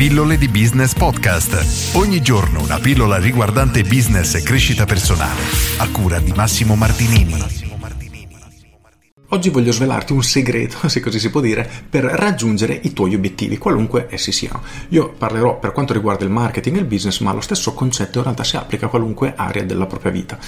Pillole di Business Podcast. Ogni giorno una pillola riguardante business e crescita personale. A cura di Massimo Martinini. Oggi voglio svelarti un segreto, se così si può dire, per raggiungere i tuoi obiettivi, qualunque essi siano. Io parlerò per quanto riguarda il marketing e il business, ma lo stesso concetto in realtà si applica a qualunque area della propria vita.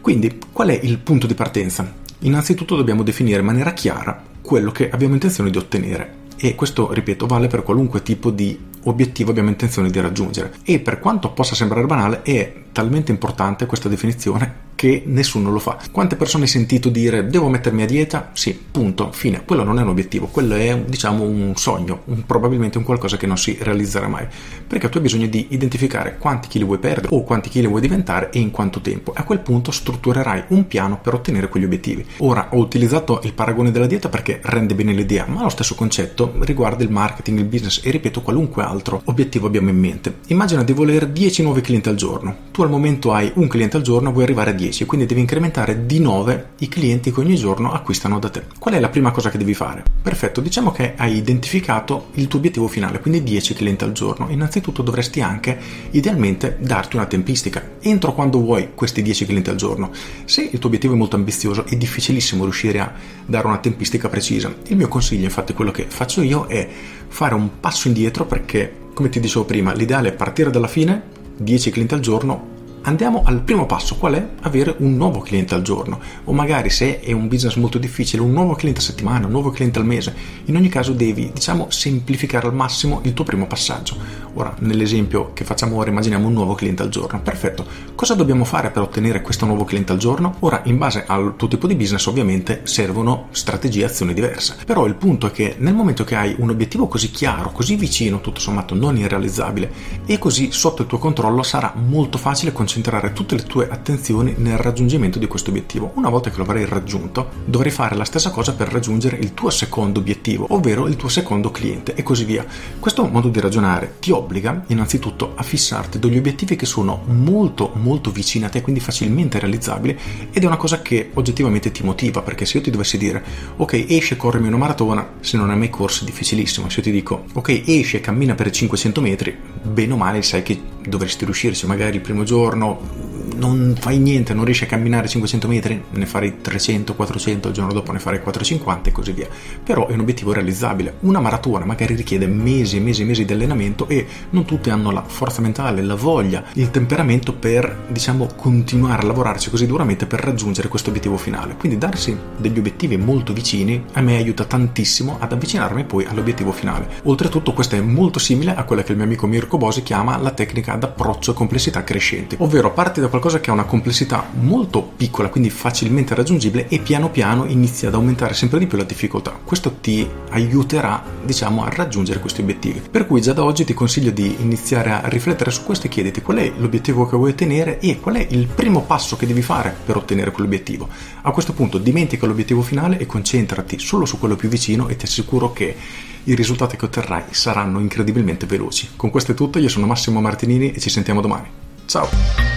Quindi, qual è il punto di partenza? Innanzitutto dobbiamo definire in maniera chiara quello che abbiamo intenzione di ottenere e questo, ripeto, vale per qualunque tipo di obiettivo abbiamo intenzione di raggiungere. E per quanto possa sembrare banale, è talmente importante questa definizione che nessuno lo fa. Quante persone hai sentito dire devo mettermi a dieta? Sì, punto, fine. Quello non è un obiettivo, quello è diciamo un sogno, un, probabilmente un qualcosa che non si realizzerà mai. Perché tu hai bisogno di identificare quanti chili vuoi perdere o quanti chili vuoi diventare e in quanto tempo. A quel punto strutturerai un piano per ottenere quegli obiettivi. Ora ho utilizzato il paragone della dieta perché rende bene l'idea, ma lo stesso concetto riguarda il marketing, il business e ripeto qualunque altro obiettivo abbiamo in mente. Immagina di voler 10 nuovi clienti al giorno. Tu al momento hai un cliente al giorno, vuoi arrivare a 10, quindi devi incrementare di 9 i clienti che ogni giorno acquistano da te. Qual è la prima cosa che devi fare? Perfetto, diciamo che hai identificato il tuo obiettivo finale, quindi 10 clienti al giorno. Innanzitutto dovresti anche idealmente darti una tempistica. Entro quando vuoi questi 10 clienti al giorno. Se il tuo obiettivo è molto ambizioso è difficilissimo riuscire a dare una tempistica precisa. Il mio consiglio, infatti, quello che faccio io è fare un passo indietro perché, come ti dicevo prima, l'ideale è partire dalla fine, 10 clienti al giorno, andiamo al primo passo, qual è? Avere un nuovo cliente al giorno o magari se è un business molto difficile, un nuovo cliente a settimana, un nuovo cliente al mese. In ogni caso devi, diciamo, semplificare al massimo il tuo primo passaggio. Ora, nell'esempio che facciamo ora, immaginiamo un nuovo cliente al giorno. Perfetto. Cosa dobbiamo fare per ottenere questo nuovo cliente al giorno? Ora, in base al tuo tipo di business, ovviamente servono strategie e azioni diverse. Però il punto è che nel momento che hai un obiettivo così chiaro, così vicino, tutto sommato non irrealizzabile, e così sotto il tuo controllo sarà molto facile concentrarsi concentrare tutte le tue attenzioni nel raggiungimento di questo obiettivo. Una volta che lo avrai raggiunto, dovrai fare la stessa cosa per raggiungere il tuo secondo obiettivo, ovvero il tuo secondo cliente e così via. Questo modo di ragionare ti obbliga innanzitutto a fissarti degli obiettivi che sono molto molto vicini a te, quindi facilmente realizzabili ed è una cosa che oggettivamente ti motiva, perché se io ti dovessi dire ok esci e corrimi una maratona, se non hai mai corso è difficilissimo, se io ti dico ok esci e cammina per 500 metri, bene o male sai che dovresti riuscirci, magari il primo giorno non fai niente, non riesci a camminare 500 metri, ne farei 300, 400, il giorno dopo ne farei 450 e così via. Però è un obiettivo realizzabile. Una maratona magari richiede mesi e mesi e mesi di allenamento e non tutti hanno la forza mentale, la voglia, il temperamento per, diciamo, continuare a lavorarci così duramente per raggiungere questo obiettivo finale. Quindi darsi degli obiettivi molto vicini a me aiuta tantissimo ad avvicinarmi poi all'obiettivo finale. Oltretutto questo è molto simile a quella che il mio amico Mirko Bosi chiama la tecnica d'approccio complessità crescente, ovvero parti da qualcosa che ha una complessità molto piccola, quindi facilmente raggiungibile e piano piano inizia ad aumentare sempre di più la difficoltà. Questo ti aiuterà, diciamo, a raggiungere questi obiettivi. Per cui già da oggi ti consiglio di iniziare a riflettere su questo e chiediti qual è l'obiettivo che vuoi ottenere e qual è il primo passo che devi fare per ottenere quell'obiettivo. A questo punto dimentica l'obiettivo finale e concentrati solo su quello più vicino e ti assicuro che i risultati che otterrai saranno incredibilmente veloci. Con questo è tutto, io sono Massimo Martinini e ci sentiamo domani. Ciao!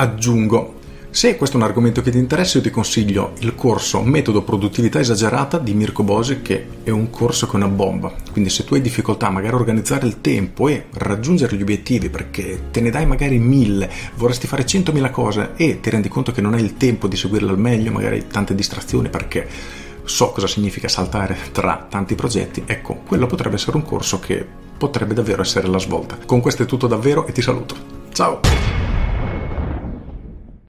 Aggiungo, se questo è un argomento che ti interessa, io ti consiglio il corso Metodo Produttività Esagerata di Mirko Bosi, che è un corso che è una bomba. Quindi, se tu hai difficoltà magari a organizzare il tempo e raggiungere gli obiettivi, perché te ne dai magari mille, vorresti fare centomila cose e ti rendi conto che non hai il tempo di seguirle al meglio, magari tante distrazioni perché so cosa significa saltare tra tanti progetti, ecco, quello potrebbe essere un corso che potrebbe davvero essere la svolta. Con questo è tutto davvero e ti saluto. Ciao!